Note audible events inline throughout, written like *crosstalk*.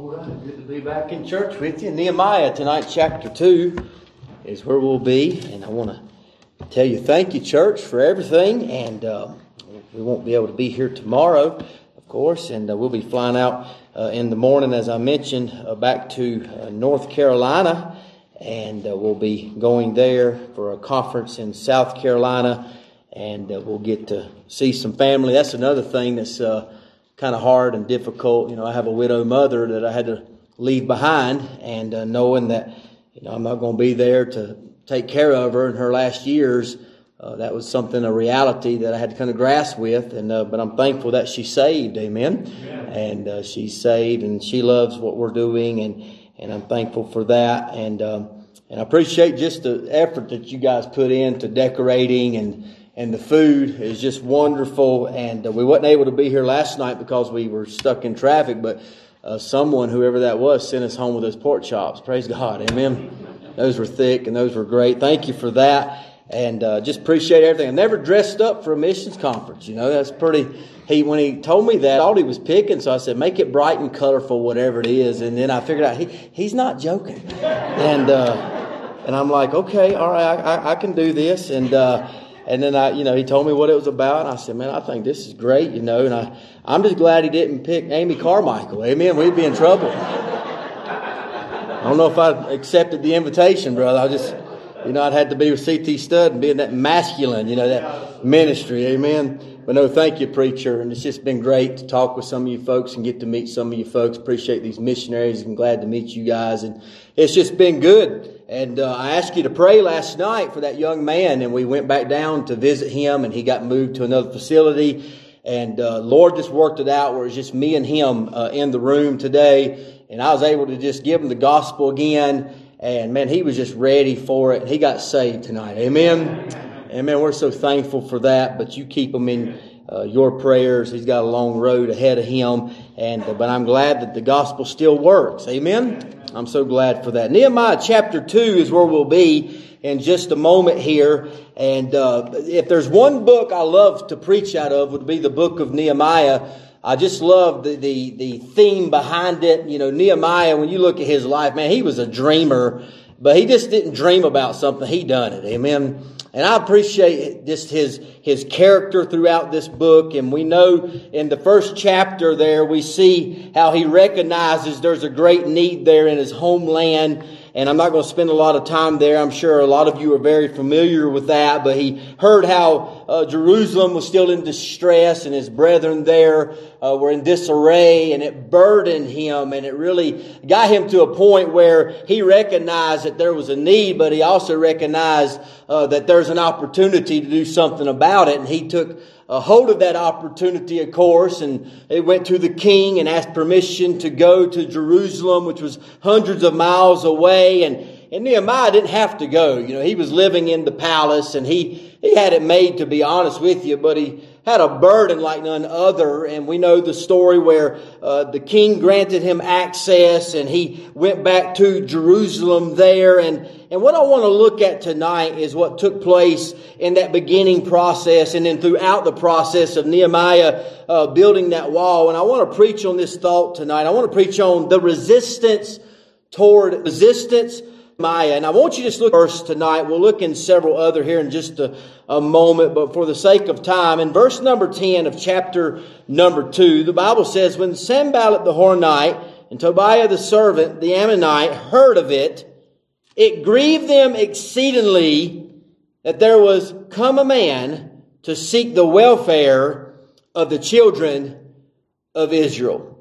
All right, good to be back in church with you. Nehemiah tonight, chapter 2, is where we'll be. And I want to tell you thank you, church, for everything. And uh, we won't be able to be here tomorrow, of course. And uh, we'll be flying out uh, in the morning, as I mentioned, uh, back to uh, North Carolina. And uh, we'll be going there for a conference in South Carolina. And we'll get to see some family. That's another thing that's kind of hard and difficult. You know, I have a widow mother that I had to leave behind, and uh, knowing that you know I'm not going to be there to take care of her in her last years, uh, that was something a reality that I had to kind of grasp with. And uh, but I'm thankful that she's saved, Amen. Yeah. And uh, she's saved, and she loves what we're doing, and and I'm thankful for that. And um, and I appreciate just the effort that you guys put into decorating and and the food is just wonderful. And uh, we wasn't able to be here last night because we were stuck in traffic, but uh, someone, whoever that was, sent us home with those pork chops. Praise God, Amen. Those were thick and those were great. Thank you for that, and uh, just appreciate everything. I never dressed up for a missions conference. You know, that's pretty. He when he told me that, I thought he was picking, so I said, "Make it bright and colorful, whatever it is." And then I figured out he he's not joking, and uh, and I'm like, "Okay, all right, I, I, I can do this." And uh, and then I, you know, he told me what it was about. And I said, man, I think this is great, you know. And I, I'm just glad he didn't pick Amy Carmichael. Amen. We'd be in trouble. I don't know if I accepted the invitation, brother. I just, you know, I'd had to be with CT Studd and be in that masculine, you know, that ministry. Amen. But no, thank you, preacher. And it's just been great to talk with some of you folks and get to meet some of you folks. Appreciate these missionaries and glad to meet you guys. And it's just been good. And uh, I asked you to pray last night for that young man, and we went back down to visit him, and he got moved to another facility. And uh, Lord just worked it out where it's just me and him uh, in the room today, and I was able to just give him the gospel again. And man, he was just ready for it. And he got saved tonight. Amen. Amen. We're so thankful for that. But you keep him in uh, your prayers. He's got a long road ahead of him, and uh, but I'm glad that the gospel still works. Amen. I'm so glad for that. Nehemiah chapter 2 is where we'll be in just a moment here. And uh, if there's one book I love to preach out of, would be the book of Nehemiah. I just love the, the, the theme behind it. You know, Nehemiah, when you look at his life, man, he was a dreamer, but he just didn't dream about something. He done it. Amen. And I appreciate just his, his character throughout this book. And we know in the first chapter there, we see how he recognizes there's a great need there in his homeland and I'm not going to spend a lot of time there. I'm sure a lot of you are very familiar with that, but he heard how uh, Jerusalem was still in distress and his brethren there uh, were in disarray and it burdened him and it really got him to a point where he recognized that there was a need, but he also recognized uh, that there's an opportunity to do something about it and he took a hold of that opportunity, of course, and they went to the king and asked permission to go to Jerusalem, which was hundreds of miles away. And, and Nehemiah didn't have to go. You know, he was living in the palace and he, he had it made, to be honest with you, but he, had a burden like none other. And we know the story where uh, the king granted him access and he went back to Jerusalem there. And, and what I want to look at tonight is what took place in that beginning process and then throughout the process of Nehemiah uh, building that wall. And I want to preach on this thought tonight. I want to preach on the resistance toward resistance Maya. And I want you to just look first tonight. We'll look in several other here in just a, a moment, but for the sake of time, in verse number 10 of chapter number 2, the Bible says, When Sanballat the Horonite and Tobiah the servant, the Ammonite, heard of it, it grieved them exceedingly that there was come a man to seek the welfare of the children of Israel.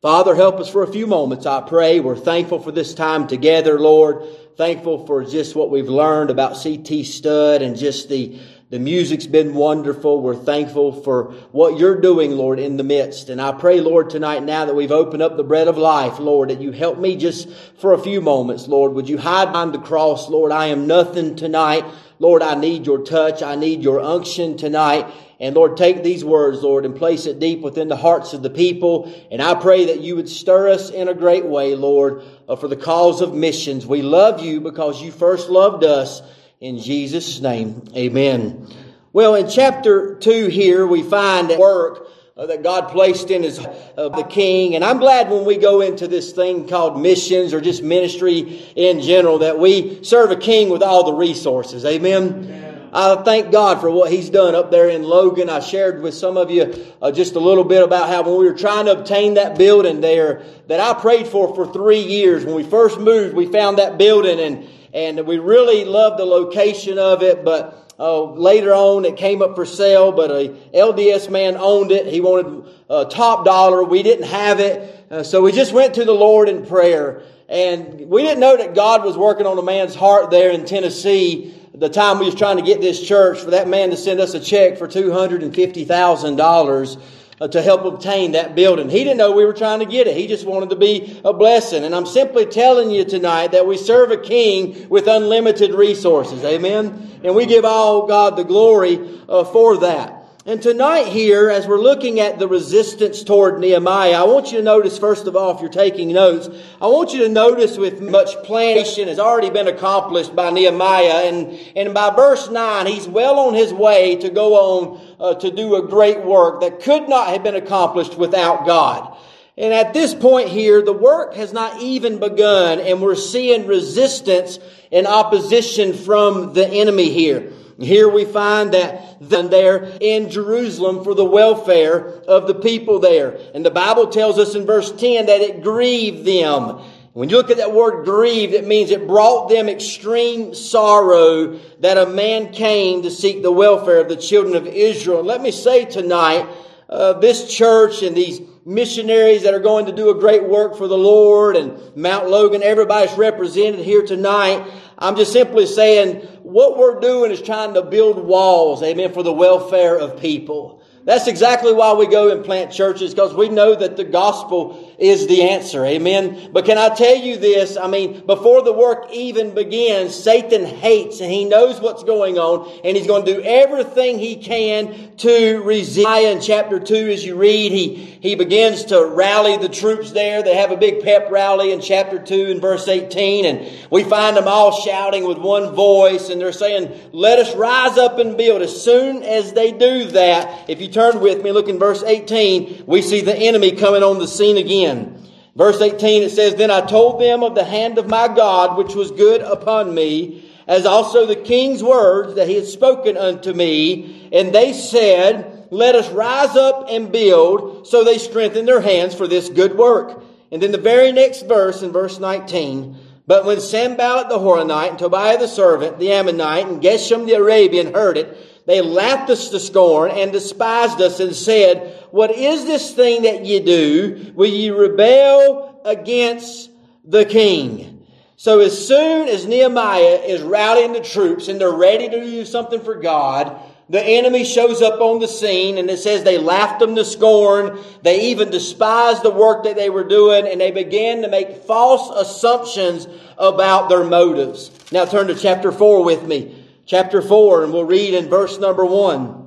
Father, help us for a few moments, I pray. We're thankful for this time together, Lord. Thankful for just what we've learned about CT Studd and just the, the music's been wonderful. We're thankful for what you're doing, Lord, in the midst. And I pray, Lord, tonight, now that we've opened up the bread of life, Lord, that you help me just for a few moments, Lord. Would you hide behind the cross, Lord? I am nothing tonight. Lord, I need your touch. I need your unction tonight. And Lord, take these words, Lord, and place it deep within the hearts of the people. And I pray that you would stir us in a great way, Lord, uh, for the cause of missions. We love you because you first loved us. In Jesus' name, amen. Well, in chapter 2 here, we find work uh, that God placed in his uh, the king. And I'm glad when we go into this thing called missions or just ministry in general that we serve a king with all the resources. Amen. Amen. I thank God for what He's done up there in Logan. I shared with some of you uh, just a little bit about how when we were trying to obtain that building there that I prayed for for three years. When we first moved, we found that building and and we really loved the location of it, but uh, later on, it came up for sale, but a LDS man owned it. He wanted a top dollar. We didn't have it. Uh, so we just went to the Lord in prayer. And we didn't know that God was working on a man's heart there in Tennessee the time we was trying to get this church for that man to send us a check for $250,000 uh, to help obtain that building. He didn't know we were trying to get it. He just wanted to be a blessing. And I'm simply telling you tonight that we serve a king with unlimited resources. Amen. And we give all God the glory uh, for that. And tonight here, as we're looking at the resistance toward Nehemiah, I want you to notice, first of all, if you're taking notes, I want you to notice with much planning has already been accomplished by Nehemiah. And, and by verse 9, he's well on his way to go on uh, to do a great work that could not have been accomplished without God. And at this point here, the work has not even begun, and we're seeing resistance and opposition from the enemy here. Here we find that there in Jerusalem for the welfare of the people there. And the Bible tells us in verse 10 that it grieved them. When you look at that word grieved, it means it brought them extreme sorrow that a man came to seek the welfare of the children of Israel. Let me say tonight, uh, this church and these missionaries that are going to do a great work for the Lord and Mount Logan, everybody's represented here tonight. I'm just simply saying what we're doing is trying to build walls, amen, for the welfare of people. That's exactly why we go and plant churches because we know that the gospel is the answer. Amen. But can I tell you this? I mean, before the work even begins, Satan hates and he knows what's going on and he's going to do everything he can to resist. In chapter 2, as you read, he, he begins to rally the troops there. They have a big pep rally in chapter 2 in verse 18 and we find them all shouting with one voice and they're saying, let us rise up and build. As soon as they do that, if you turn with me, look in verse 18, we see the enemy coming on the scene again. Verse 18, it says, Then I told them of the hand of my God, which was good upon me, as also the king's words that he had spoken unto me. And they said, Let us rise up and build. So they strengthened their hands for this good work. And then the very next verse, in verse 19, But when Sanballat the Horonite, and Tobiah the servant, the Ammonite, and Geshem the Arabian heard it, they laughed us to scorn and despised us and said, What is this thing that ye do? Will ye rebel against the king? So as soon as Nehemiah is rallying the troops and they're ready to do something for God, the enemy shows up on the scene and it says they laughed them to scorn. They even despised the work that they were doing and they began to make false assumptions about their motives. Now turn to chapter 4 with me chapter 4, and we'll read in verse number 1.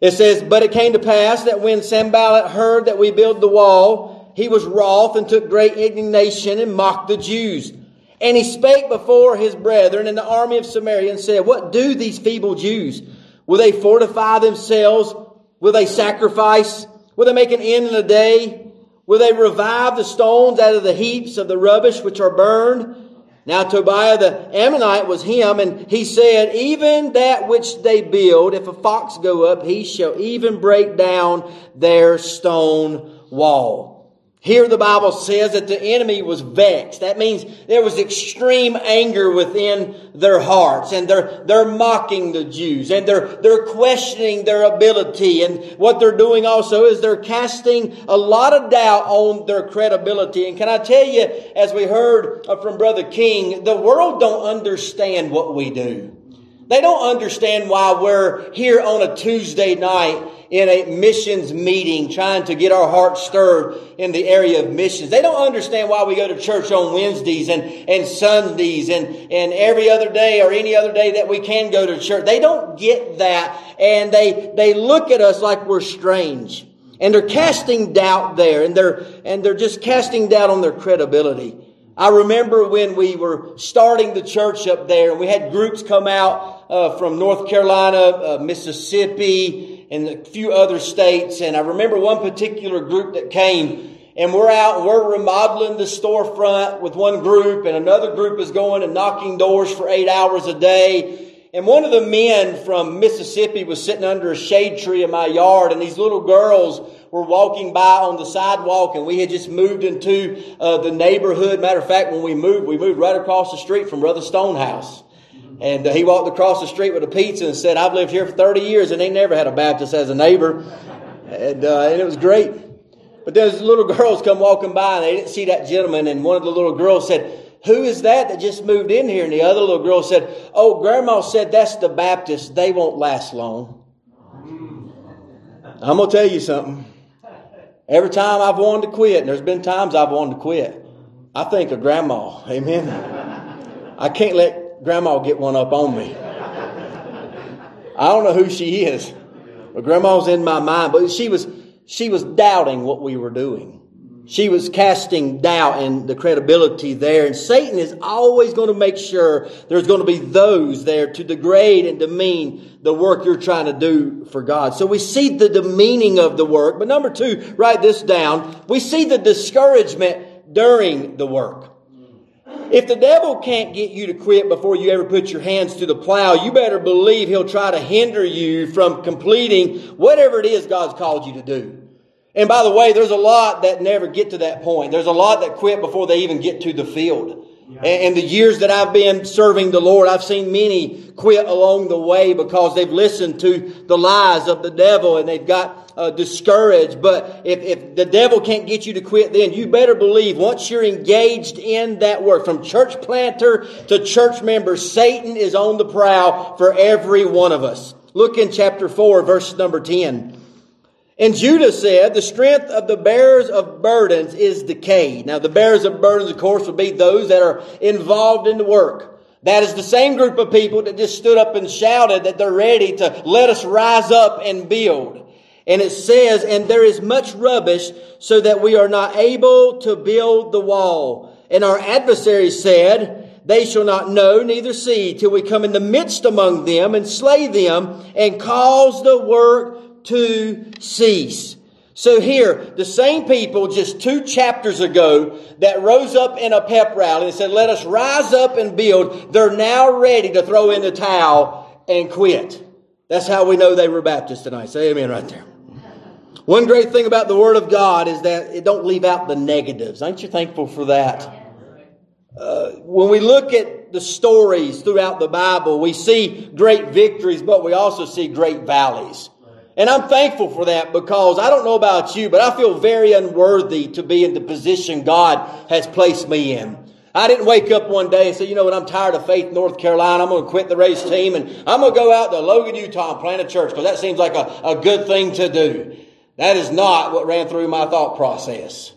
It says, But it came to pass that when Sanballat heard that we build the wall, he was wroth and took great indignation and mocked the Jews. And he spake before his brethren in the army of Samaria and said, What do these feeble Jews? Will they fortify themselves? Will they sacrifice? Will they make an end in a day? Will they revive the stones out of the heaps of the rubbish which are burned? Now Tobiah the Ammonite was him, and he said, Even that which they build, if a fox go up, he shall even break down their stone wall. Here the Bible says that the enemy was vexed. That means there was extreme anger within their hearts and they're, they're mocking the Jews and they're, they're questioning their ability. And what they're doing also is they're casting a lot of doubt on their credibility. And can I tell you, as we heard from Brother King, the world don't understand what we do. They don't understand why we're here on a Tuesday night in a missions meeting trying to get our hearts stirred in the area of missions. They don't understand why we go to church on Wednesdays and, and Sundays and, and every other day or any other day that we can go to church. They don't get that and they, they look at us like we're strange. And they're casting doubt there and they're, and they're just casting doubt on their credibility. I remember when we were starting the church up there and we had groups come out uh, from North Carolina, uh, Mississippi, and a few other states. And I remember one particular group that came and we're out and we're remodeling the storefront with one group and another group is going and knocking doors for eight hours a day. And one of the men from Mississippi was sitting under a shade tree in my yard and these little girls were walking by on the sidewalk and we had just moved into uh, the neighborhood. Matter of fact, when we moved, we moved right across the street from Brother Stonehouse. And uh, he walked across the street with a pizza and said, I've lived here for 30 years and they never had a Baptist as a neighbor. And, uh, and it was great. But those little *laughs* girls come walking by and they didn't see that gentleman. And one of the little girls said, who is that that just moved in here? And the other little girl said, Oh, grandma said that's the Baptist. They won't last long. I'm going to tell you something. Every time I've wanted to quit, and there's been times I've wanted to quit, I think of grandma. Amen. I can't let grandma will get one up on me. I don't know who she is, but grandma's in my mind. But she was, she was doubting what we were doing. She was casting doubt in the credibility there. And Satan is always going to make sure there's going to be those there to degrade and demean the work you're trying to do for God. So we see the demeaning of the work. But number two, write this down. We see the discouragement during the work. If the devil can't get you to quit before you ever put your hands to the plow, you better believe he'll try to hinder you from completing whatever it is God's called you to do. And by the way, there's a lot that never get to that point. There's a lot that quit before they even get to the field. And the years that I've been serving the Lord, I've seen many quit along the way because they've listened to the lies of the devil and they've got uh, discouraged. But if, if the devil can't get you to quit, then you better believe once you're engaged in that work, from church planter to church member, Satan is on the prowl for every one of us. Look in chapter 4, verse number 10. And Judah said, the strength of the bearers of burdens is decayed. Now, the bearers of burdens, of course, would be those that are involved in the work. That is the same group of people that just stood up and shouted that they're ready to let us rise up and build. And it says, and there is much rubbish so that we are not able to build the wall. And our adversaries said, they shall not know, neither see, till we come in the midst among them and slay them and cause the work to cease. So here, the same people just two chapters ago that rose up in a pep rally and said, let us rise up and build, they're now ready to throw in the towel and quit. That's how we know they were Baptists tonight. Say amen right there. One great thing about the Word of God is that it don't leave out the negatives. Aren't you thankful for that? Uh, when we look at the stories throughout the Bible, we see great victories, but we also see great valleys. And I'm thankful for that because I don't know about you, but I feel very unworthy to be in the position God has placed me in. I didn't wake up one day and say, you know what, I'm tired of Faith, North Carolina. I'm going to quit the race team and I'm going to go out to Logan, Utah and plant a church because that seems like a, a good thing to do. That is not what ran through my thought process.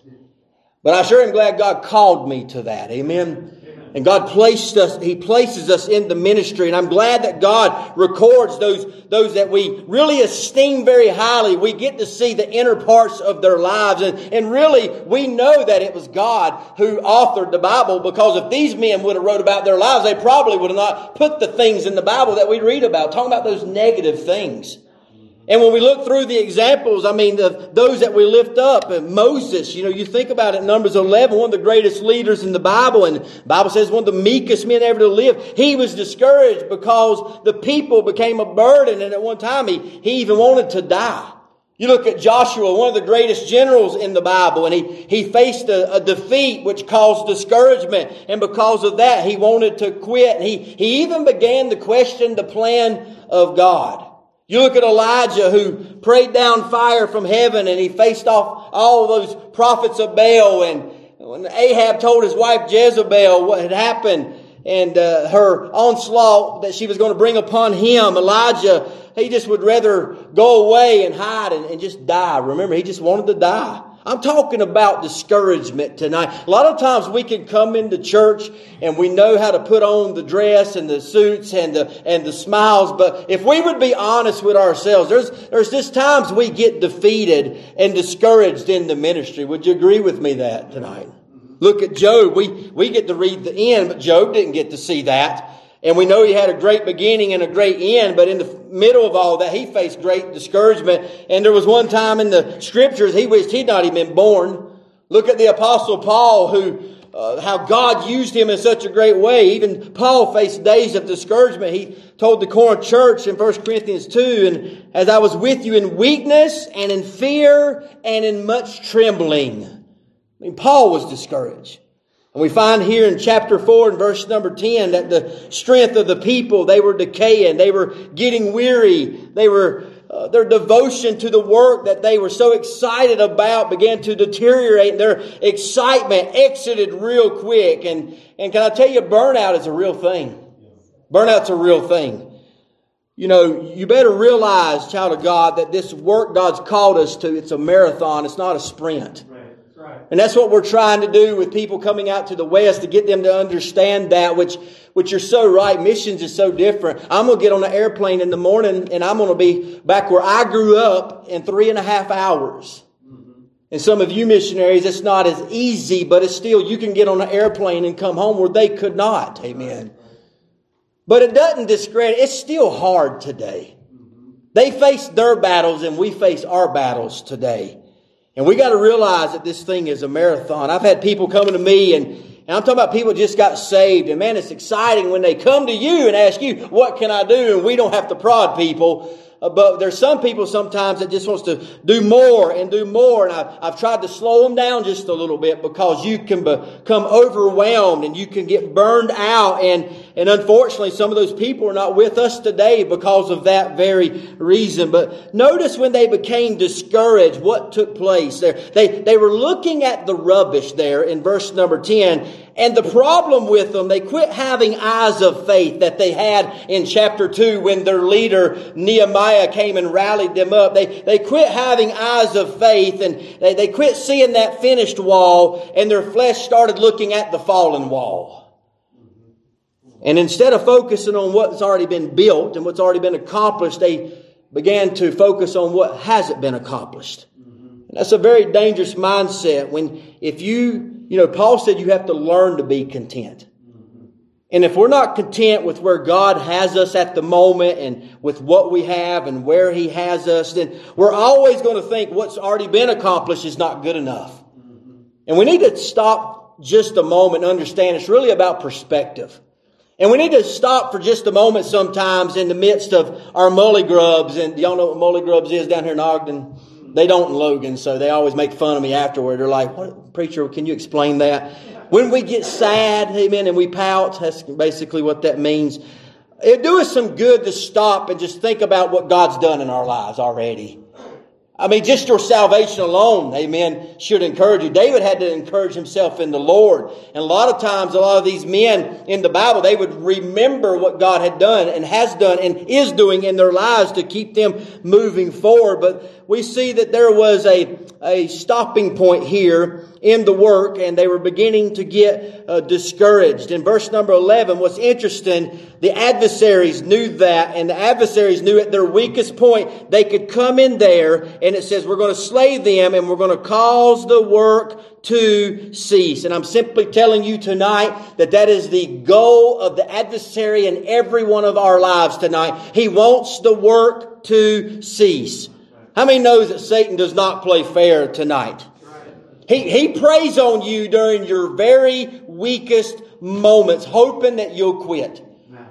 But I sure am glad God called me to that. Amen. And God placed us, He places us in the ministry. And I'm glad that God records those, those that we really esteem very highly. We get to see the inner parts of their lives. And, and really, we know that it was God who authored the Bible because if these men would have wrote about their lives, they probably would have not put the things in the Bible that we read about, talking about those negative things. And when we look through the examples, I mean, the, those that we lift up, uh, Moses, you know, you think about it, Numbers 11, one of the greatest leaders in the Bible, and Bible says one of the meekest men ever to live. He was discouraged because the people became a burden, and at one time he, he even wanted to die. You look at Joshua, one of the greatest generals in the Bible, and he, he faced a, a, defeat which caused discouragement. And because of that, he wanted to quit. He, he even began to question the plan of God. You look at Elijah who prayed down fire from heaven and he faced off all those prophets of Baal. And when Ahab told his wife Jezebel what had happened and uh, her onslaught that she was going to bring upon him, Elijah, he just would rather go away and hide and, and just die. Remember, he just wanted to die. I'm talking about discouragement tonight. A lot of times we can come into church and we know how to put on the dress and the suits and the, and the smiles, but if we would be honest with ourselves, there's, there's just times we get defeated and discouraged in the ministry. Would you agree with me that tonight? Look at Job. We, we get to read the end, but Job didn't get to see that. And we know he had a great beginning and a great end, but in the middle of all that, he faced great discouragement. And there was one time in the scriptures he wished he'd not even been born. Look at the apostle Paul who, uh, how God used him in such a great way. Even Paul faced days of discouragement. He told the Corinth church in 1 Corinthians 2, and as I was with you in weakness and in fear and in much trembling. I mean, Paul was discouraged. And we find here in chapter 4 and verse number 10 that the strength of the people, they were decaying, they were getting weary, they were, uh, their devotion to the work that they were so excited about began to deteriorate. Their excitement exited real quick. And, and can I tell you, burnout is a real thing. Burnout's a real thing. You know, you better realize, child of God, that this work God's called us to, it's a marathon, it's not a sprint. And that's what we're trying to do with people coming out to the West to get them to understand that, which, which you're so right. Missions is so different. I'm going to get on an airplane in the morning and I'm going to be back where I grew up in three and a half hours. Mm-hmm. And some of you missionaries, it's not as easy, but it's still, you can get on an airplane and come home where they could not. Amen. But it doesn't discredit, it's still hard today. Mm-hmm. They face their battles and we face our battles today. And we got to realize that this thing is a marathon. I've had people coming to me and, and I'm talking about people just got saved. And man, it's exciting when they come to you and ask you, what can I do? And we don't have to prod people. But there's some people sometimes that just wants to do more and do more. And I've, I've tried to slow them down just a little bit because you can become overwhelmed and you can get burned out. And, and unfortunately, some of those people are not with us today because of that very reason. But notice when they became discouraged, what took place there. They, they were looking at the rubbish there in verse number 10 and the problem with them, they quit having eyes of faith that they had in chapter 2 when their leader Nehemiah came and rallied them up. They, they quit having eyes of faith and they, they quit seeing that finished wall and their flesh started looking at the fallen wall. And instead of focusing on what's already been built and what's already been accomplished, they began to focus on what hasn't been accomplished. And that's a very dangerous mindset when if you you know, Paul said you have to learn to be content. And if we're not content with where God has us at the moment and with what we have and where He has us, then we're always going to think what's already been accomplished is not good enough. And we need to stop just a moment and understand it's really about perspective. And we need to stop for just a moment sometimes in the midst of our mully grubs. And y'all know what mully grubs is down here in Ogden? They don't Logan, so they always make fun of me afterward. They're like, what, preacher, can you explain that? When we get sad, amen, and we pout, that's basically what that means. It'd do us some good to stop and just think about what God's done in our lives already. I mean, just your salvation alone, amen, should encourage you. David had to encourage himself in the Lord. And a lot of times, a lot of these men in the Bible, they would remember what God had done and has done and is doing in their lives to keep them moving forward. But we see that there was a, a stopping point here in the work and they were beginning to get uh, discouraged. In verse number 11, what's interesting, the adversaries knew that and the adversaries knew at their weakest point they could come in there and it says we're going to slay them and we're going to cause the work to cease. And I'm simply telling you tonight that that is the goal of the adversary in every one of our lives tonight. He wants the work to cease. How many knows that Satan does not play fair tonight? He, he preys on you during your very weakest moments, hoping that you'll quit.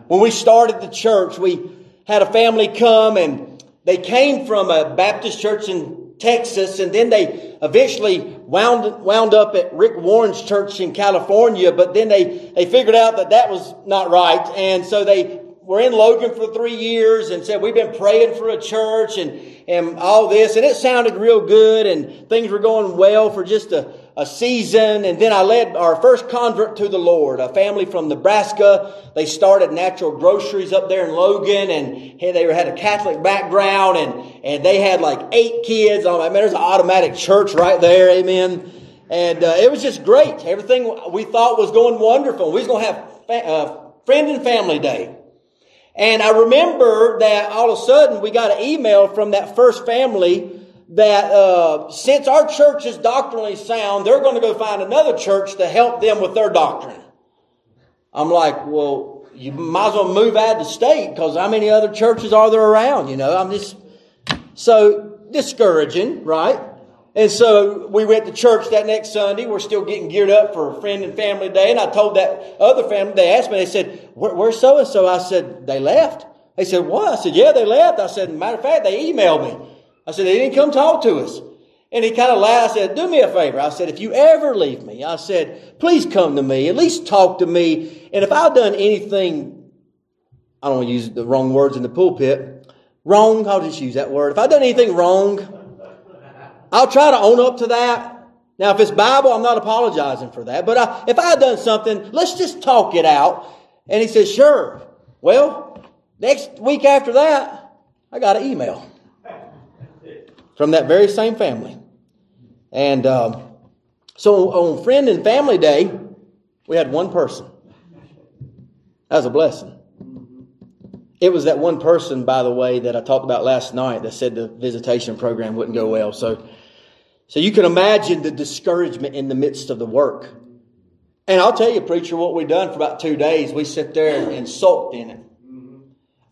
When we started the church, we had a family come and they came from a Baptist church in Texas and then they eventually wound, wound up at Rick Warren's church in California, but then they, they figured out that that was not right. And so they were in Logan for three years and said, we've been praying for a church and, and all this. And it sounded real good and things were going well for just a, a season. And then I led our first convert to the Lord, a family from Nebraska. They started natural groceries up there in Logan and they had a Catholic background and, and they had like eight kids. I mean, there's an automatic church right there. Amen. And uh, it was just great. Everything we thought was going wonderful. We was going to have fa- uh, friend and family day. And I remember that all of a sudden we got an email from that first family that uh, since our church is doctrinally sound, they're going to go find another church to help them with their doctrine. I'm like, well, you might as well move out of the state because how many other churches are there around? You know, I'm just so discouraging, right? And so we went to church that next Sunday. We're still getting geared up for a friend and family day. And I told that other family, they asked me, they said, Where, where's so and so? I said, They left. They said, What? I said, Yeah, they left. I said, Matter of fact, they emailed me. I said, They didn't come talk to us. And he kind of laughed. I said, Do me a favor. I said, If you ever leave me, I said, Please come to me. At least talk to me. And if I've done anything, I don't want to use the wrong words in the pulpit, wrong, I'll just use that word. If I've done anything wrong, I'll try to own up to that. Now, if it's Bible, I'm not apologizing for that. But I, if I had done something, let's just talk it out. And he says, Sure. Well, next week after that, I got an email from that very same family. And um, so on Friend and Family Day, we had one person. That was a blessing. It was that one person, by the way, that I talked about last night that said the visitation program wouldn't go well. So, so you can imagine the discouragement in the midst of the work. And I'll tell you, preacher, what we done for about two days, we sit there and sulked in it.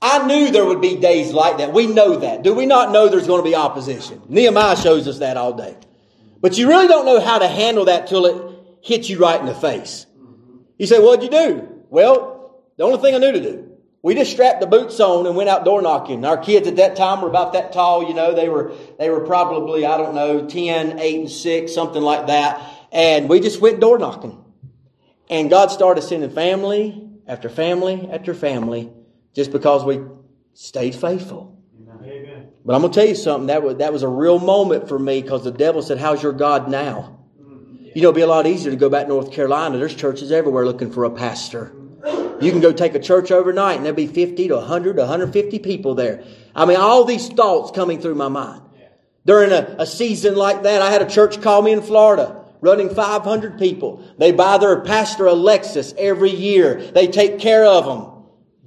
I knew there would be days like that. We know that. Do we not know there's going to be opposition? Nehemiah shows us that all day. But you really don't know how to handle that till it hits you right in the face. You say, what'd you do? Well, the only thing I knew to do. We just strapped the boots on and went out door knocking. Our kids at that time were about that tall, you know, they were, they were probably, I don't know, 10, 8, and 6, something like that. And we just went door knocking. And God started sending family after family after family just because we stayed faithful. But I'm going to tell you something. That was, that was a real moment for me because the devil said, How's your God now? You know, it'd be a lot easier to go back to North Carolina. There's churches everywhere looking for a pastor. You can go take a church overnight and there'll be 50 to 100 to 150 people there. I mean, all these thoughts coming through my mind. During a, a season like that, I had a church call me in Florida running 500 people. They buy their pastor a Lexus every year. They take care of them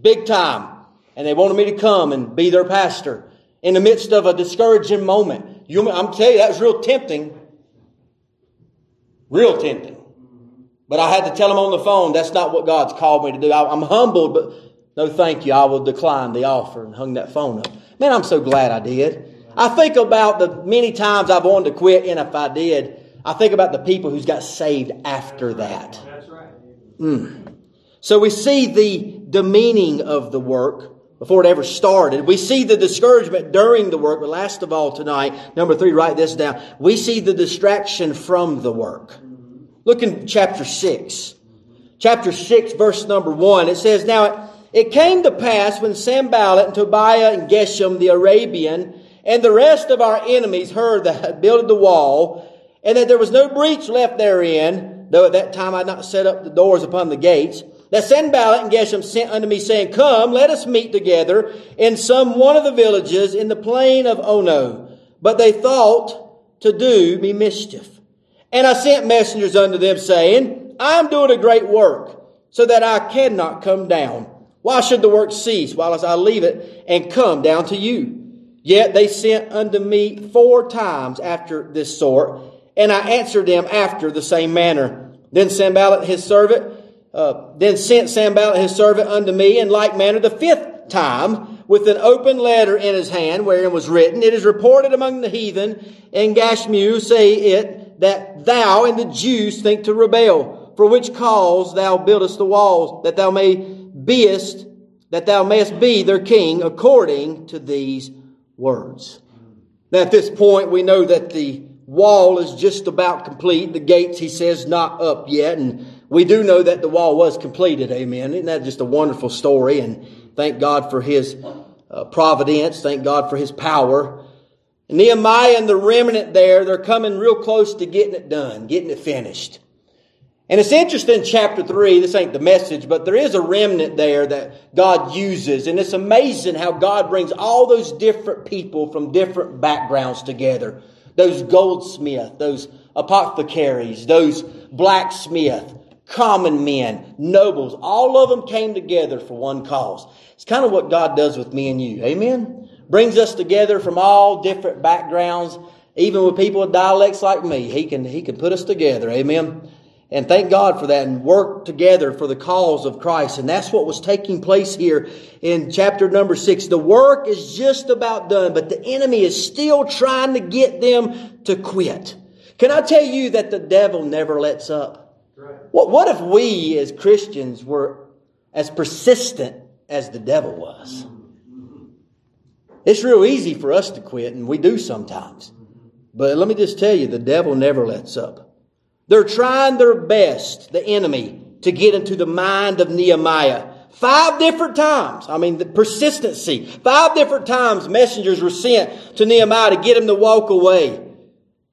big time. And they wanted me to come and be their pastor in the midst of a discouraging moment. You, I'm telling you, that was real tempting. Real tempting. But I had to tell him on the phone, that's not what God's called me to do. I, I'm humbled, but no thank you. I will decline the offer and hung that phone up. Man, I'm so glad I did. I think about the many times I've wanted to quit, and if I did, I think about the people who's got saved after that. That's right. Mm. So we see the demeaning of the work before it ever started. We see the discouragement during the work, but last of all tonight, number three, write this down. We see the distraction from the work. Look in chapter 6. Chapter 6, verse number 1. It says, Now it came to pass when Sanballat and Tobiah and Geshem the Arabian and the rest of our enemies heard that builded the wall, and that there was no breach left therein, though at that time I had not set up the doors upon the gates, that Sanballat and Geshem sent unto me, saying, Come, let us meet together in some one of the villages in the plain of Ono. But they thought to do me mischief. And I sent messengers unto them, saying, I am doing a great work, so that I cannot come down. Why should the work cease while I leave it and come down to you? Yet they sent unto me four times after this sort, and I answered them after the same manner. Then Sanballat his servant uh, then sent Sanballat his servant unto me in like manner the fifth time with an open letter in his hand wherein was written, It is reported among the heathen in Gashmu, say it, that thou and the Jews think to rebel, for which cause thou buildest the walls, that thou may beest, that thou mayest be their king according to these words. Now at this point we know that the wall is just about complete. The gates, he says, not up yet. And we do know that the wall was completed. Amen. Isn't that just a wonderful story? And thank God for his uh, providence. Thank God for his power. And Nehemiah and the remnant there, they're coming real close to getting it done, getting it finished. And it's interesting, chapter 3, this ain't the message, but there is a remnant there that God uses. And it's amazing how God brings all those different people from different backgrounds together those goldsmith, those apothecaries, those blacksmith, common men, nobles, all of them came together for one cause. It's kind of what God does with me and you. Amen? Brings us together from all different backgrounds, even with people with dialects like me. He can, he can put us together. Amen? and thank God for that and work together for the cause of Christ. And that's what was taking place here in chapter number six. The work is just about done, but the enemy is still trying to get them to quit. Can I tell you that the devil never lets up? What, what if we as Christians were as persistent as the devil was? It's real easy for us to quit, and we do sometimes. But let me just tell you, the devil never lets up. They're trying their best, the enemy, to get into the mind of Nehemiah. Five different times. I mean, the persistency. Five different times messengers were sent to Nehemiah to get him to walk away.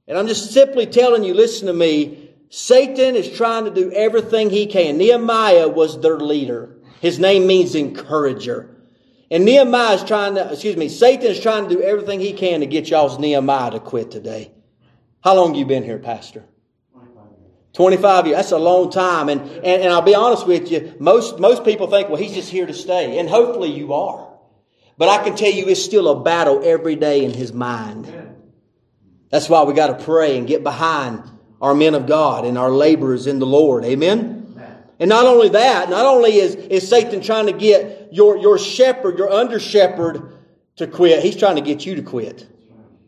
And I'm just simply telling you, listen to me. Satan is trying to do everything he can. Nehemiah was their leader. His name means encourager. And Nehemiah is trying to, excuse me, Satan is trying to do everything he can to get y'all's Nehemiah to quit today. How long you been here, Pastor? 25 years. That's a long time. And, and, and I'll be honest with you, most, most people think, well, he's just here to stay. And hopefully you are. But I can tell you it's still a battle every day in his mind. That's why we got to pray and get behind our men of God and our laborers in the Lord. Amen? And not only that, not only is, is Satan trying to get your, your shepherd, your under shepherd to quit, he's trying to get you to quit.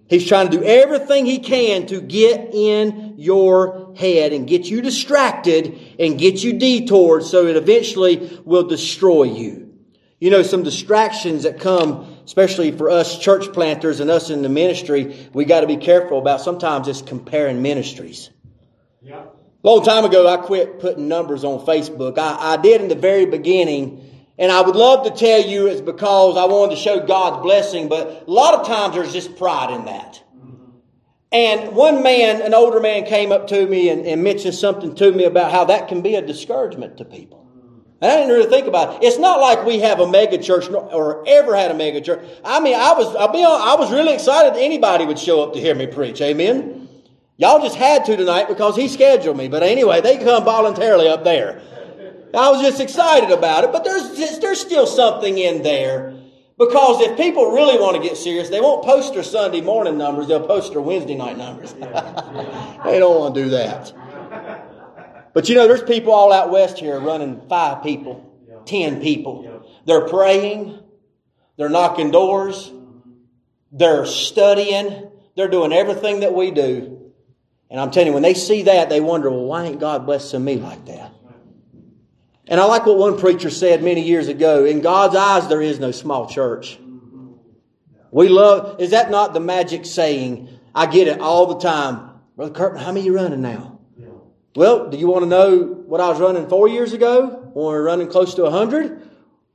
He's trying to do everything he can to get in your head and get you distracted and get you detoured so it eventually will destroy you. You know, some distractions that come, especially for us church planters and us in the ministry, we got to be careful about. Sometimes it's comparing ministries. Yeah. Long time ago, I quit putting numbers on Facebook. I, I did in the very beginning and I would love to tell you it's because I wanted to show God's blessing, but a lot of times there's just pride in that. And one man, an older man, came up to me and, and, mentioned something to me about how that can be a discouragement to people. And I didn't really think about it. It's not like we have a mega church or ever had a mega church. I mean, I was, I'll be honest, I was really excited anybody would show up to hear me preach. Amen. Y'all just had to tonight because he scheduled me. But anyway, they come voluntarily up there. I was just excited about it, but there's, there's still something in there. Because if people really want to get serious, they won't post their Sunday morning numbers, they'll post their Wednesday night numbers. *laughs* they don't want to do that. But you know, there's people all out west here running five people, ten people. They're praying, they're knocking doors, they're studying, they're doing everything that we do. And I'm telling you, when they see that, they wonder, well, why ain't God blessing me like that? And I like what one preacher said many years ago in God's eyes, there is no small church. We love, is that not the magic saying? I get it all the time. Brother Kirkman, how many you running now? Well, do you want to know what I was running four years ago when we are running close to 100?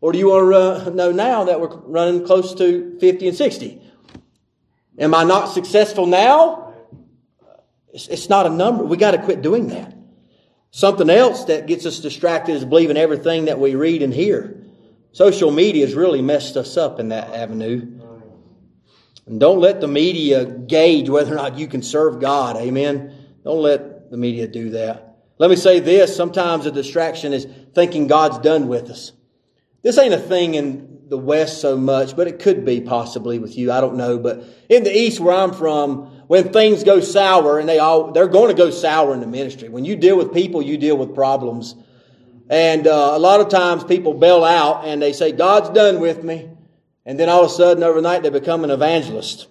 Or do you want to know now that we're running close to 50 and 60? Am I not successful now? It's, it's not a number. We got to quit doing that. Something else that gets us distracted is believing everything that we read and hear. Social media has really messed us up in that avenue. And don't let the media gauge whether or not you can serve God. Amen. Don't let the media do that. Let me say this. Sometimes a distraction is thinking God's done with us. This ain't a thing in the West so much, but it could be possibly with you. I don't know. But in the East where I'm from, when things go sour, and they all, they're going to go sour in the ministry. When you deal with people, you deal with problems. And uh, a lot of times people bail out and they say, God's done with me. And then all of a sudden, overnight, they become an evangelist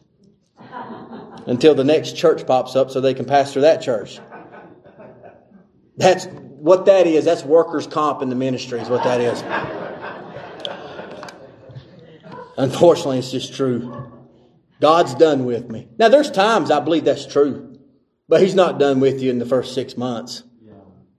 *laughs* until the next church pops up so they can pastor that church. That's what that is. That's workers' comp in the ministry, is what that is. Unfortunately, it's just true. God's done with me. Now, there's times I believe that's true, but He's not done with you in the first six months.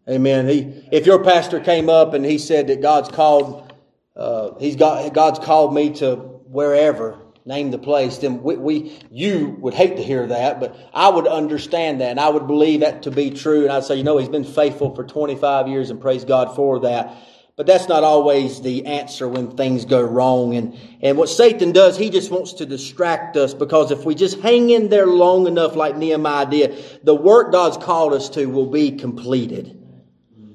Amen. He, if your pastor came up and he said that God's called, uh, he's got God's called me to wherever, name the place, then we, we, you would hate to hear that, but I would understand that and I would believe that to be true. And I'd say, you know, he's been faithful for 25 years and praise God for that. But that's not always the answer when things go wrong. And, and what Satan does, he just wants to distract us because if we just hang in there long enough like Nehemiah did, the work God's called us to will be completed.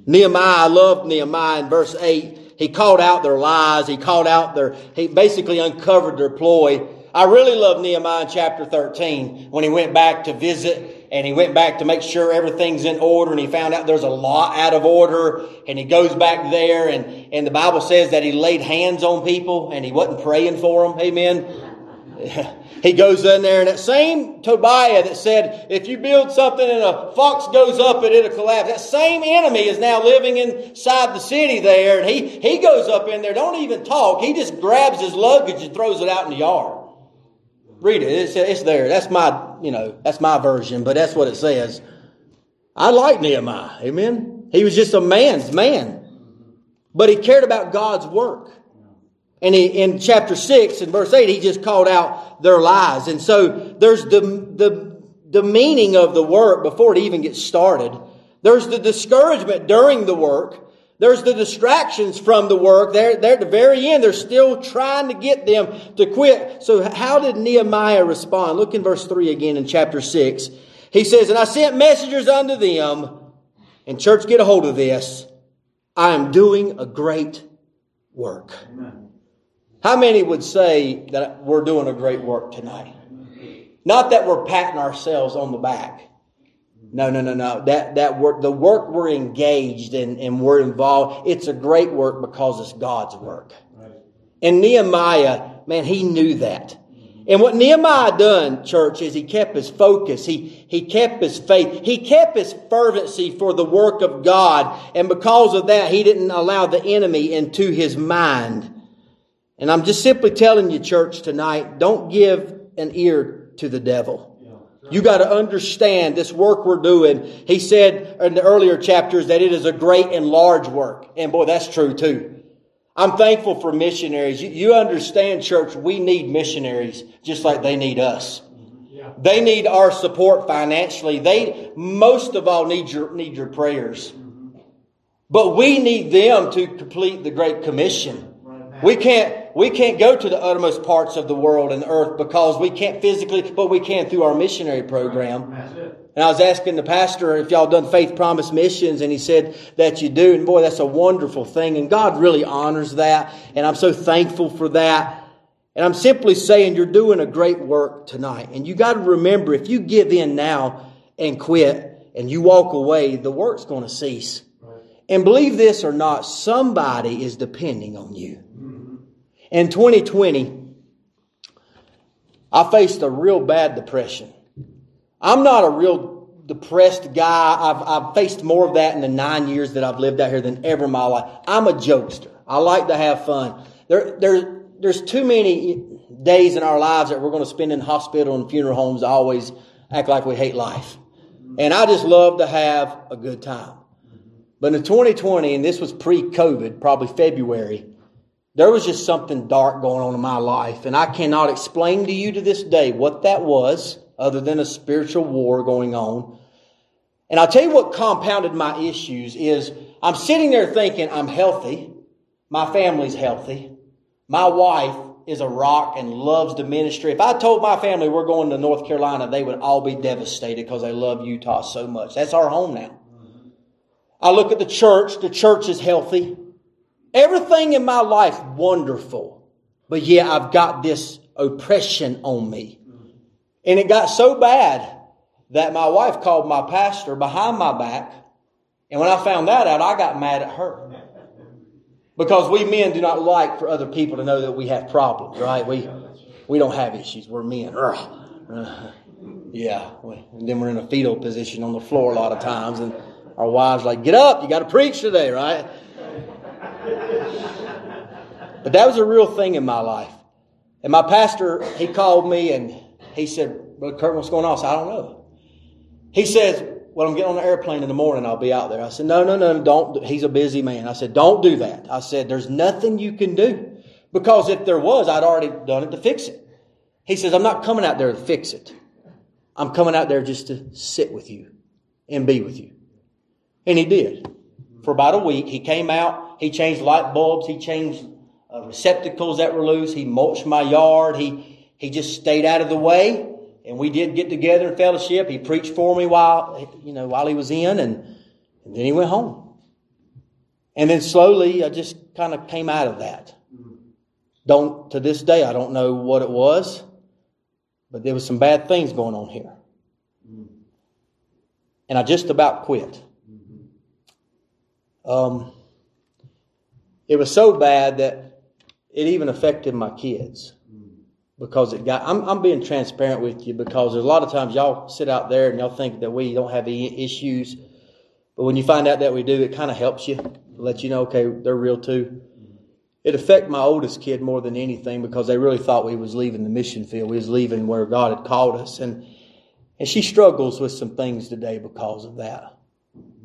Nehemiah, I love Nehemiah in verse 8. He called out their lies. He called out their, he basically uncovered their ploy. I really love Nehemiah in chapter 13 when he went back to visit and he went back to make sure everything's in order and he found out there's a lot out of order and he goes back there and, and the Bible says that he laid hands on people and he wasn't praying for them. Amen. *laughs* He goes in there, and that same Tobiah that said, if you build something and a fox goes up it, it'll collapse. That same enemy is now living inside the city there, and he, he goes up in there, don't even talk. He just grabs his luggage and throws it out in the yard. Read it. It's, it's there. That's my, you know, that's my version, but that's what it says. I like Nehemiah. Amen. He was just a man's man. But he cared about God's work. And he, in chapter 6 and verse 8, he just called out their lies. And so there's the, the, the meaning of the work before it even gets started. There's the discouragement during the work. There's the distractions from the work. They're, they're at the very end. They're still trying to get them to quit. So how did Nehemiah respond? Look in verse 3 again in chapter 6. He says, And I sent messengers unto them, and church, get a hold of this. I am doing a great work. Amen. How many would say that we're doing a great work tonight? Not that we're patting ourselves on the back. No, no, no, no. That, that work, the work we're engaged in and we're involved, it's a great work because it's God's work. And Nehemiah, man, he knew that. And what Nehemiah done, church, is he kept his focus. He, he kept his faith. He kept his fervency for the work of God. And because of that, he didn't allow the enemy into his mind. And I'm just simply telling you, church, tonight, don't give an ear to the devil. You got to understand this work we're doing. He said in the earlier chapters that it is a great and large work. And boy, that's true too. I'm thankful for missionaries. You, understand, church, we need missionaries just like they need us. They need our support financially. They most of all need your need your prayers. But we need them to complete the Great Commission. We can't, we can't go to the uttermost parts of the world and the earth because we can't physically, but we can through our missionary program. And I was asking the pastor if y'all done faith promise missions, and he said that you do. And boy, that's a wonderful thing. And God really honors that. And I'm so thankful for that. And I'm simply saying you're doing a great work tonight. And you got to remember if you give in now and quit and you walk away, the work's going to cease. And believe this or not, somebody is depending on you. In 2020, I faced a real bad depression. I'm not a real depressed guy. I've, I've faced more of that in the nine years that I've lived out here than ever in my life. I'm a jokester. I like to have fun. There, there, there's too many days in our lives that we're going to spend in hospital and funeral homes. I always act like we hate life. And I just love to have a good time. But in 2020, and this was pre COVID, probably February, there was just something dark going on in my life, and I cannot explain to you to this day what that was, other than a spiritual war going on. And I'll tell you what compounded my issues is I'm sitting there thinking I'm healthy, my family's healthy, my wife is a rock and loves the ministry. If I told my family we're going to North Carolina, they would all be devastated because they love Utah so much. That's our home now. I look at the church, the church is healthy. Everything in my life wonderful. But yeah, I've got this oppression on me. And it got so bad that my wife called my pastor behind my back. And when I found that out, I got mad at her. Because we men do not like for other people to know that we have problems, right? We, we don't have issues. We're men. Uh, yeah. And then we're in a fetal position on the floor a lot of times. And our wives like, get up. You got to preach today, right? But that was a real thing in my life. And my pastor, he called me and he said, Brother what's going on? I said, I don't know. He says, Well, I'm getting on the airplane in the morning. I'll be out there. I said, No, no, no, don't. He's a busy man. I said, Don't do that. I said, There's nothing you can do. Because if there was, I'd already done it to fix it. He says, I'm not coming out there to fix it. I'm coming out there just to sit with you and be with you. And he did. For about a week, he came out, he changed light bulbs, he changed uh, receptacles that were loose. He mulched my yard. He, he just stayed out of the way. And we did get together in fellowship. He preached for me while, you know, while he was in and, and then he went home. And then slowly I just kind of came out of that. Don't, to this day, I don't know what it was, but there was some bad things going on here. and I just about quit. Um, it was so bad that it even affected my kids because it got. I'm, I'm being transparent with you because there's a lot of times y'all sit out there and y'all think that we don't have any issues, but when you find out that we do, it kind of helps you, let you know, okay, they're real too. It affected my oldest kid more than anything because they really thought we was leaving the mission field. We was leaving where God had called us, and and she struggles with some things today because of that.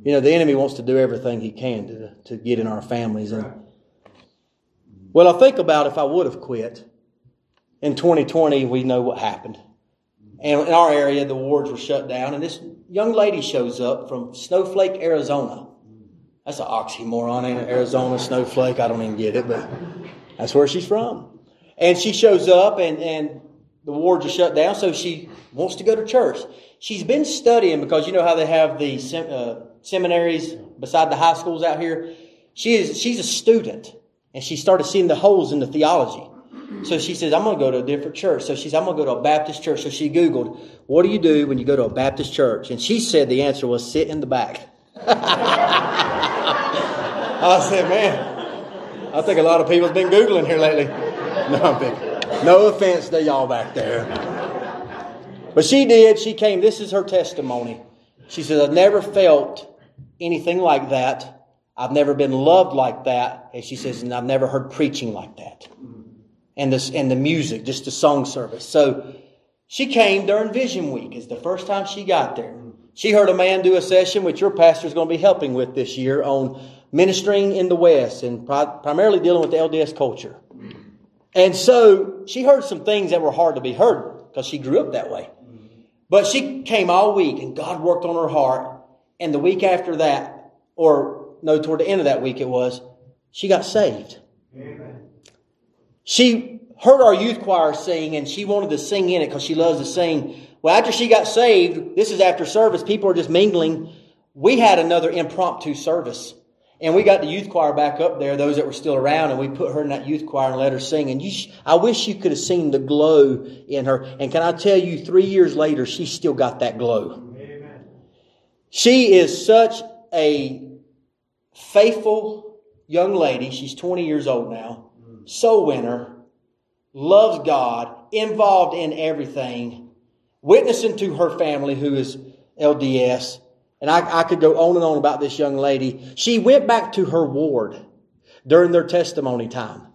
You know, the enemy wants to do everything he can to to get in our families. And well, I think about if I would have quit in 2020, we know what happened. And in our area, the wards were shut down, and this young lady shows up from Snowflake, Arizona. That's an oxymoron, ain't it? Arizona, Snowflake. I don't even get it, but that's where she's from. And she shows up, and, and the wards are shut down, so she wants to go to church. She's been studying because you know how they have the sem- uh, seminaries beside the high schools out here. She is she's a student, and she started seeing the holes in the theology. So she says, I'm going to go to a different church. So she says, I'm going to go to a Baptist church. So she Googled, what do you do when you go to a Baptist church? And she said the answer was sit in the back. *laughs* I said, man, I think a lot of people have been Googling here lately. No. No offense to y'all back there. But she did. She came. This is her testimony. She says, I've never felt anything like that. I've never been loved like that. And she says, and I've never heard preaching like that and this and the music, just the song service. So she came during Vision Week. It's the first time she got there. She heard a man do a session, which your pastor is going to be helping with this year, on ministering in the West and primarily dealing with the LDS culture. And so she heard some things that were hard to be heard because she grew up that way. But she came all week and God worked on her heart. And the week after that, or no, toward the end of that week it was, she got saved. Amen. She heard our youth choir sing and she wanted to sing in it because she loves to sing. Well, after she got saved, this is after service, people are just mingling. We had another impromptu service. And we got the youth choir back up there, those that were still around, and we put her in that youth choir and let her sing. And you, I wish you could have seen the glow in her. And can I tell you, three years later, she still got that glow. Amen. She is such a faithful young lady. She's 20 years old now soul winner, loves God, involved in everything, witnessing to her family who is LDS. And I, I could go on and on about this young lady. She went back to her ward during their testimony time.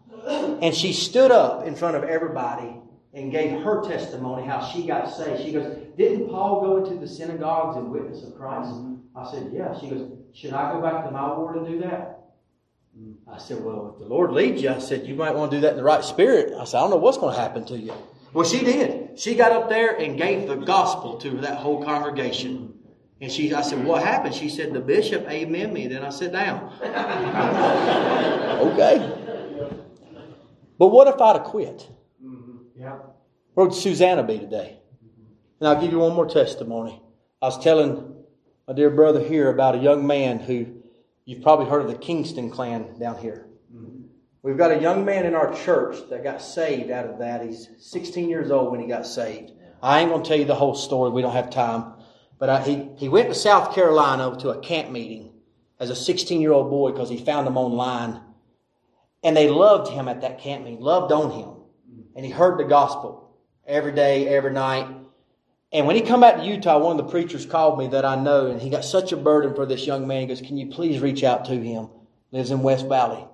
And she stood up in front of everybody and gave her testimony how she got saved. She goes, Didn't Paul go into the synagogues and witness of Christ? I said, Yeah. She goes, Should I go back to my ward and do that? I said, Well, if the Lord leads you, I said, You might want to do that in the right spirit. I said, I don't know what's going to happen to you. Well, she did. She got up there and gave the gospel to that whole congregation. And she, I said, What happened? She said, The bishop amen me. Then I sit down. *laughs* okay. But what if I'd have quit? Mm-hmm. Yeah. Where would Susanna be today? And I'll give you one more testimony. I was telling my dear brother here about a young man who You've probably heard of the Kingston clan down here. Mm-hmm. We've got a young man in our church that got saved out of that. He's 16 years old when he got saved. I ain't going to tell you the whole story. We don't have time. But I, he, he went to South Carolina to a camp meeting as a 16 year old boy because he found them online. And they loved him at that camp meeting, loved on him. And he heard the gospel every day, every night. And when he come back to Utah, one of the preachers called me that I know, and he got such a burden for this young man. He goes, "Can you please reach out to him?" Lives in West Valley.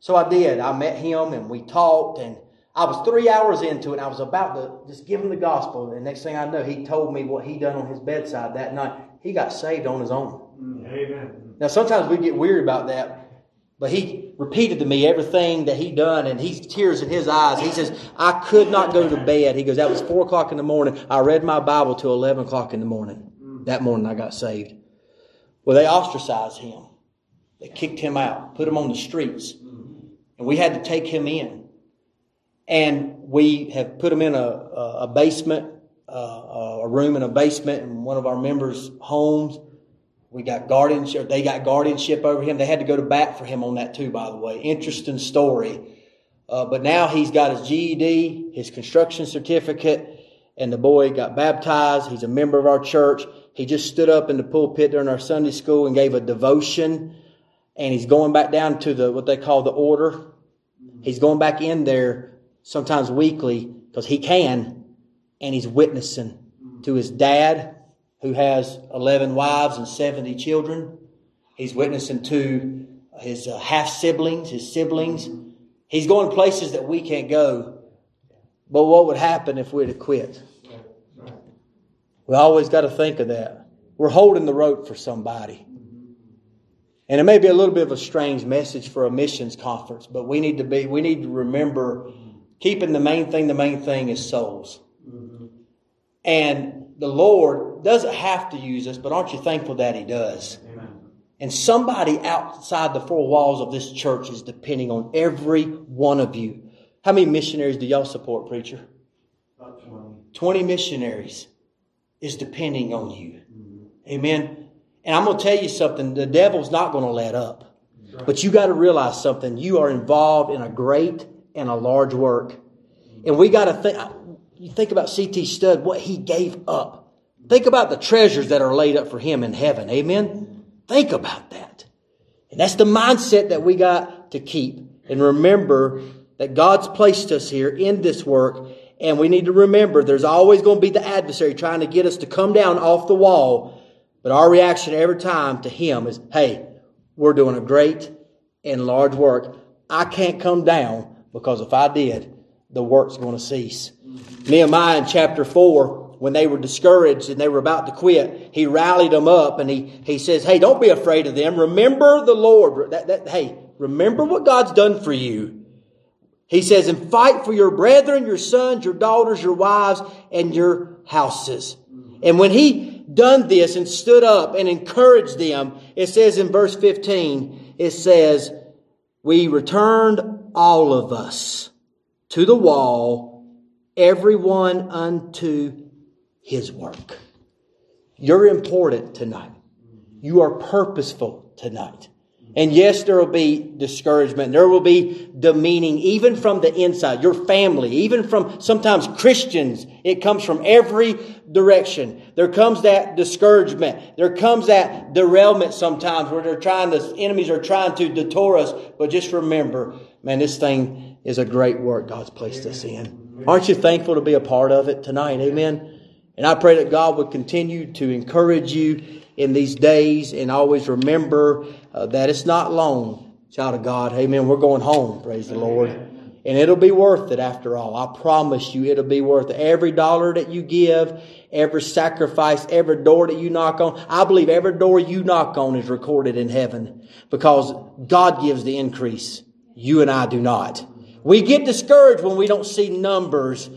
So I did. I met him, and we talked, and I was three hours into it. And I was about to just give him the gospel, and next thing I know, he told me what he done on his bedside that night. He got saved on his own. Mm. Amen. Now sometimes we get weird about that. But he repeated to me everything that he'd done, and he's tears in his eyes. He says, I could not go to bed. He goes, that was four o'clock in the morning. I read my Bible till 11 o'clock in the morning. That morning I got saved. Well, they ostracized him. They kicked him out, put him on the streets. And we had to take him in. And we have put him in a, a basement, uh, a room in a basement in one of our members' homes. We got guardianship. They got guardianship over him. They had to go to bat for him on that too, by the way. Interesting story. Uh, but now he's got his GED, his construction certificate, and the boy got baptized. He's a member of our church. He just stood up in the pulpit during our Sunday school and gave a devotion. And he's going back down to the what they call the order. He's going back in there sometimes weekly because he can, and he's witnessing to his dad, who has 11 wives and 70 children. He's witnessing to his uh, half siblings, his siblings. He's going places that we can't go. But what would happen if we'd have quit? We always got to think of that. We're holding the rope for somebody. And it may be a little bit of a strange message for a missions conference, but we need to be, we need to remember keeping the main thing, the main thing is souls. And the Lord doesn't have to use us, but aren't you thankful that He does? Amen. And somebody outside the four walls of this church is depending on every one of you. How many missionaries do y'all support, preacher? 20. 20 missionaries is depending on you. Mm-hmm. Amen. And I'm going to tell you something the devil's not going to let up. Right. But you got to realize something. You are involved in a great and a large work. And we got to think, you think about C.T. Studd, what he gave up. Think about the treasures that are laid up for him in heaven. Amen. Think about that. And that's the mindset that we got to keep. And remember that God's placed us here in this work and we need to remember there's always going to be the adversary trying to get us to come down off the wall. But our reaction every time to him is, hey, we're doing a great and large work. I can't come down because if I did, the work's going to cease. Nehemiah in chapter 4, when they were discouraged and they were about to quit, he rallied them up and he, he says, Hey, don't be afraid of them. Remember the Lord. That, that, hey, remember what God's done for you. He says, and fight for your brethren, your sons, your daughters, your wives, and your houses. And when he done this and stood up and encouraged them, it says in verse 15, it says, we returned all of us to the wall, everyone unto his work. You're important tonight. You are purposeful tonight. And yes, there will be discouragement. There will be demeaning, even from the inside, your family, even from sometimes Christians. It comes from every direction. There comes that discouragement. There comes that derailment sometimes where they're trying, the enemies are trying to detour us. But just remember, man, this thing is a great work God's placed us in. Aren't you thankful to be a part of it tonight? Amen. And I pray that God would continue to encourage you in these days and always remember uh, that it's not long, child of God. Amen. We're going home. Praise the Lord. And it'll be worth it after all. I promise you it'll be worth it. Every dollar that you give, every sacrifice, every door that you knock on. I believe every door you knock on is recorded in heaven because God gives the increase. You and I do not. We get discouraged when we don't see numbers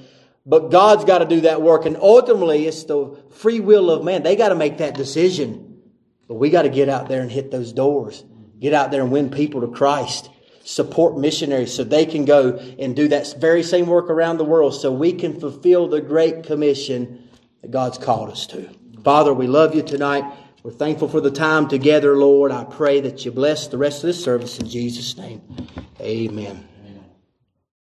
but God's got to do that work. And ultimately, it's the free will of man. They got to make that decision. But we got to get out there and hit those doors. Get out there and win people to Christ. Support missionaries so they can go and do that very same work around the world so we can fulfill the great commission that God's called us to. Father, we love you tonight. We're thankful for the time together, Lord. I pray that you bless the rest of this service in Jesus' name. Amen.